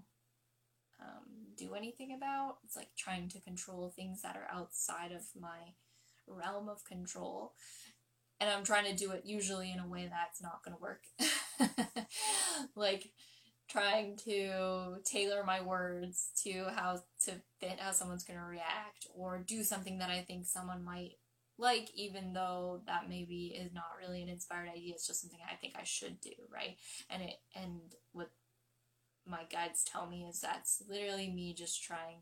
S2: um, do anything about. It's like trying to control things that are outside of my realm of control. And I'm trying to do it usually in a way that's not going to work. <laughs> like trying to tailor my words to how to fit how someone's going to react or do something that I think someone might like even though that maybe is not really an inspired idea it's just something i think i should do right? And it and what my guides tell me is that's literally me just trying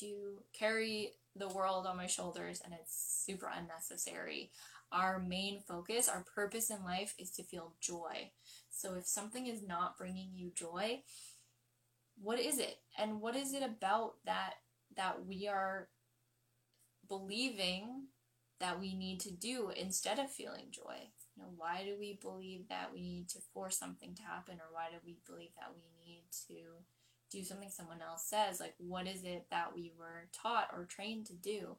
S2: to carry the world on my shoulders and it's super unnecessary. Our main focus our purpose in life is to feel joy. So if something is not bringing you joy what is it? And what is it about that that we are believing that we need to do instead of feeling joy. You know, why do we believe that we need to force something to happen or why do we believe that we need to do something someone else says? Like what is it that we were taught or trained to do?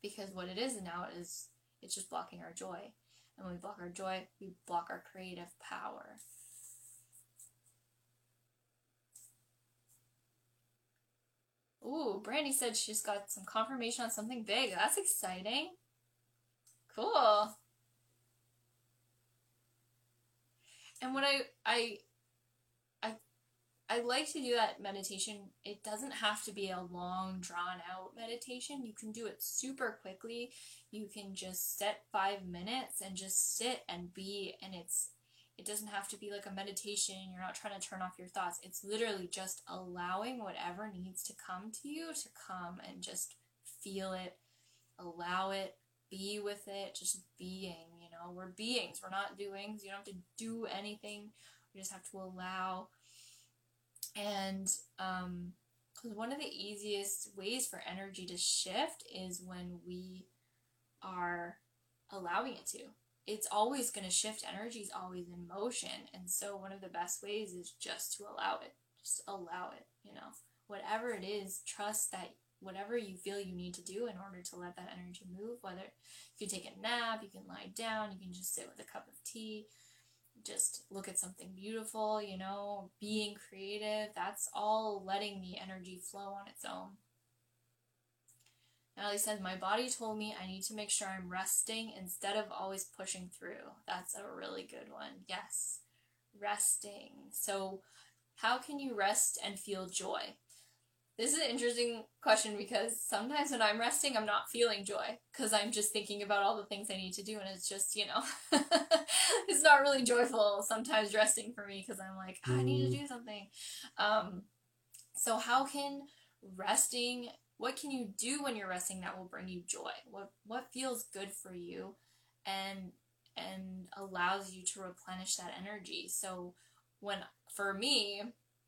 S2: Because what it is now is it's just blocking our joy. And when we block our joy, we block our creative power. Ooh, Brandy said she's got some confirmation on something big. That's exciting. Cool. And what I I I I like to do that meditation. It doesn't have to be a long drawn out meditation. You can do it super quickly. You can just set 5 minutes and just sit and be and it's it doesn't have to be like a meditation. You're not trying to turn off your thoughts. It's literally just allowing whatever needs to come to you to come and just feel it, allow it, be with it, just being. You know, we're beings, we're not doings. You don't have to do anything. We just have to allow. And, um, because one of the easiest ways for energy to shift is when we are allowing it to it's always going to shift. Energy is always in motion. And so one of the best ways is just to allow it. Just allow it, you know. Whatever it is, trust that whatever you feel you need to do in order to let that energy move. Whether you can take a nap, you can lie down, you can just sit with a cup of tea, just look at something beautiful, you know, being creative. That's all letting the energy flow on its own. Natalie says, My body told me I need to make sure I'm resting instead of always pushing through. That's a really good one. Yes, resting. So, how can you rest and feel joy? This is an interesting question because sometimes when I'm resting, I'm not feeling joy because I'm just thinking about all the things I need to do, and it's just, you know, <laughs> it's not really joyful sometimes resting for me because I'm like, I need to do something. Um, so, how can resting, what can you do when you're resting that will bring you joy? What, what feels good for you and, and allows you to replenish that energy? So, when for me,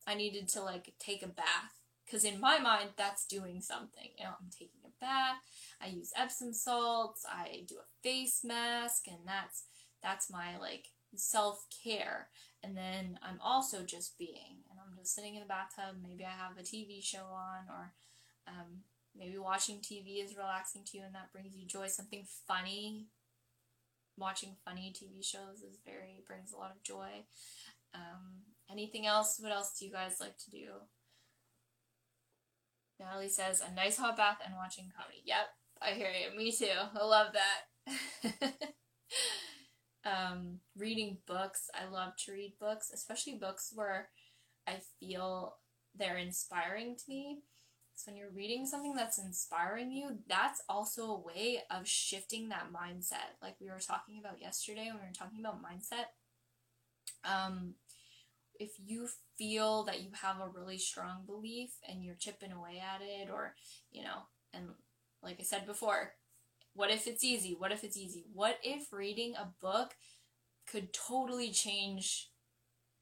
S2: I needed to like take a bath because in my mind that's doing something you know i'm taking a bath i use epsom salts i do a face mask and that's that's my like self-care and then i'm also just being and i'm just sitting in the bathtub maybe i have a tv show on or um, maybe watching tv is relaxing to you and that brings you joy something funny watching funny tv shows is very brings a lot of joy um, anything else what else do you guys like to do Natalie says, a nice hot bath and watching comedy. Yep, I hear you. Me too. I love that. <laughs> um, reading books. I love to read books, especially books where I feel they're inspiring to me. So when you're reading something that's inspiring you, that's also a way of shifting that mindset. Like we were talking about yesterday when we were talking about mindset. Um, if you feel that you have a really strong belief and you're chipping away at it or you know and like i said before what if it's easy what if it's easy what if reading a book could totally change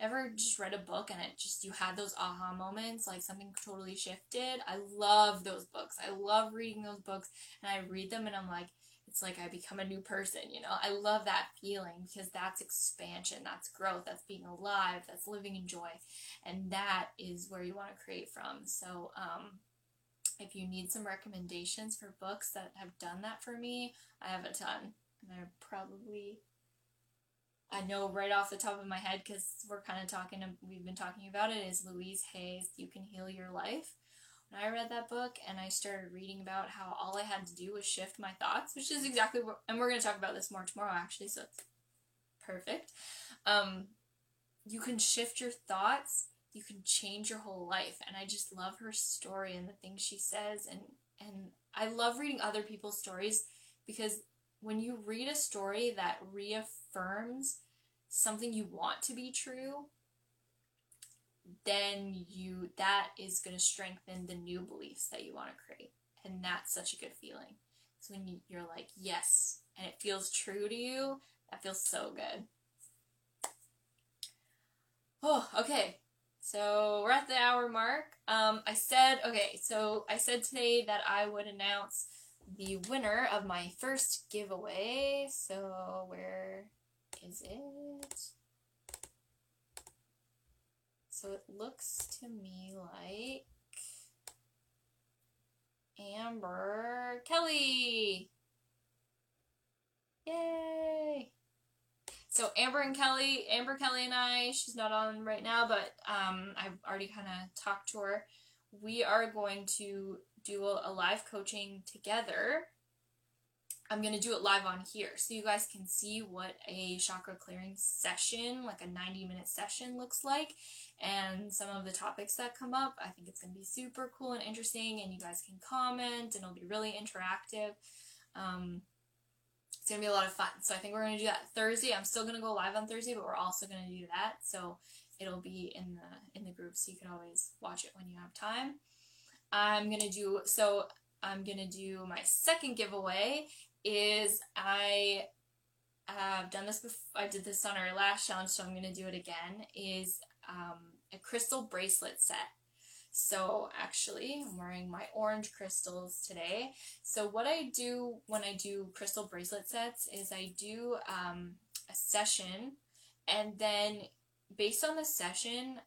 S2: ever just read a book and it just you had those aha moments like something totally shifted i love those books i love reading those books and i read them and i'm like it's like I become a new person, you know. I love that feeling because that's expansion, that's growth, that's being alive, that's living in joy. And that is where you want to create from. So, um, if you need some recommendations for books that have done that for me, I have a ton. And I probably I know right off the top of my head because we're kind of talking, we've been talking about it, is Louise Hay's You Can Heal Your Life when I read that book and I started reading about how all I had to do was shift my thoughts, which is exactly what, and we're going to talk about this more tomorrow actually, so it's perfect. Um, you can shift your thoughts, you can change your whole life, and I just love her story and the things she says, and and I love reading other people's stories because when you read a story that reaffirms something you want to be true then you that is going to strengthen the new beliefs that you want to create. And that's such a good feeling. So when you, you're like yes and it feels true to you that feels so good. Oh okay. So we're at the hour mark. Um, i said okay so i said today that i would announce the winner of my first giveaway so where is it so it looks to me like Amber Kelly. Yay! So Amber and Kelly, Amber Kelly and I, she's not on right now, but um, I've already kind of talked to her. We are going to do a, live coaching together I'm going to do it live on here so you guys can see what a chakra clearing session, like a 90 minute session, looks like and some of the topics that come up. I think it's going to be super cool and interesting, and you guys can comment and it'll be really interactive. Um, it's going to be a lot of fun. So I think we're going to do that Thursday. I'm still going to go live on Thursday, but we're also going to do that. So it'll be in the in the group so you can always watch it when you have time. I'm to do so I'm to do my second giveaway is I have done this before. I did this on our last challenge, so I'm to do it again. Is um, a crystal bracelet set. So actually, I'm wearing my orange crystals today. So what I do when I do crystal bracelet sets is I do um, a session, and then based on the session,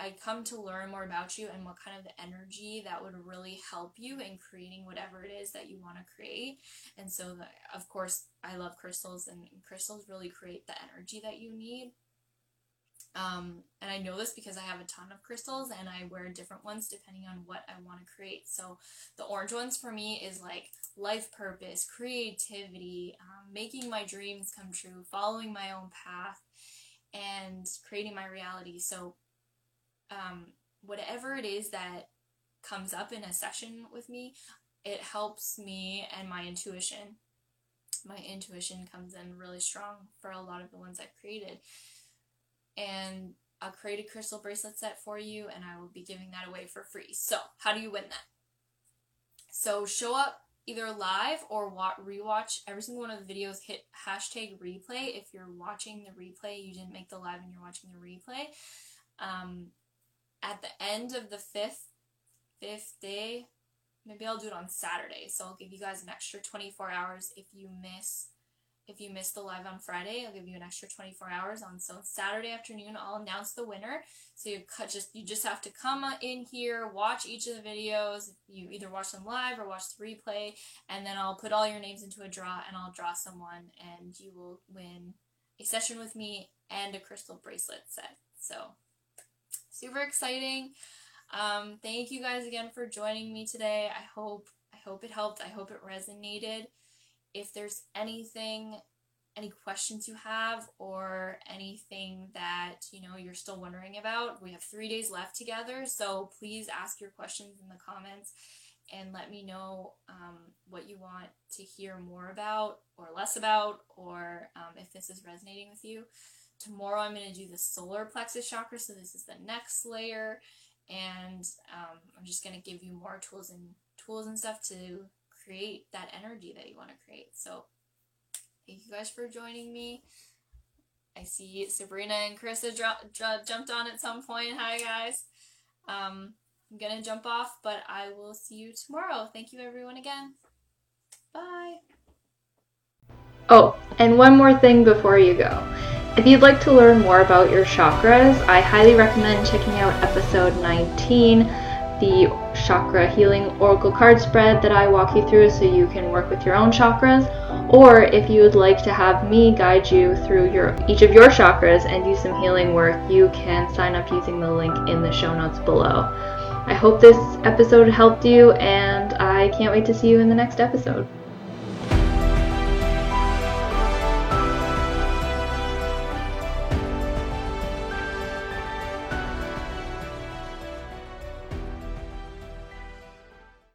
S2: I come to learn more about you and what kind of energy that would really help you in creating whatever it is that you want to create. And so, the, of course, I love crystals, and crystals really create the energy that you need. Um, and I know this because I have a ton of crystals and I wear different ones depending on what I want to create. So the orange ones for me is like life purpose, creativity, um, making my dreams come true, following my own path, and creating my reality. So um, whatever it is that comes up in a session with me, it helps me and my intuition. My intuition comes in really strong for a lot of the ones I've created. And I'll create a crystal bracelet set for you and I will be giving that away for free. So, how do you win that? So, show up either live or wa- rewatch every single one of the videos. Hit hashtag replay if you're watching the replay. You didn't make the live and you're watching the replay. Um, at the end of the fifth fifth day, maybe I'll do it on Saturday. So I'll give you guys an extra 24 hours if you miss if you miss the live on Friday, I'll give you an extra 24 hours on so Saturday afternoon I'll announce the winner. So you cut just you just have to come in here, watch each of the videos. You either watch them live or watch the replay, and then I'll put all your names into a draw and I'll draw someone and you will win a session with me and a crystal bracelet set. So super exciting. Um, thank you guys again for joining me today. I hope I hope it helped. I hope it resonated. If there's anything, any questions you have, or anything that you know you're still wondering about, we have three days left together. So please ask your questions in the comments and let me know um, what you want to hear more about or less about, or um, if this is resonating with you. Tomorrow I'm going to do the solar plexus chakra, so this is the next layer, and um, I'm just going to give you more tools and tools and stuff to create that energy that you want to create. So thank you guys for joining me. I see Sabrina and Carissa dro- jumped on at some point. Hi guys. Um, I'm gonna jump off, but I will see you tomorrow. Thank you everyone again. Bye.
S1: Oh, and one more thing before you go. If you'd like to learn more about your chakras, I highly recommend checking out episode 19, the chakra healing oracle card spread that I walk you through so you can work with your own chakras. Or if you would like to have me guide you through your each of your chakras and do some healing work, you can sign up using the link in the show notes below. I hope this episode helped you and I can't wait to see you in the next episode.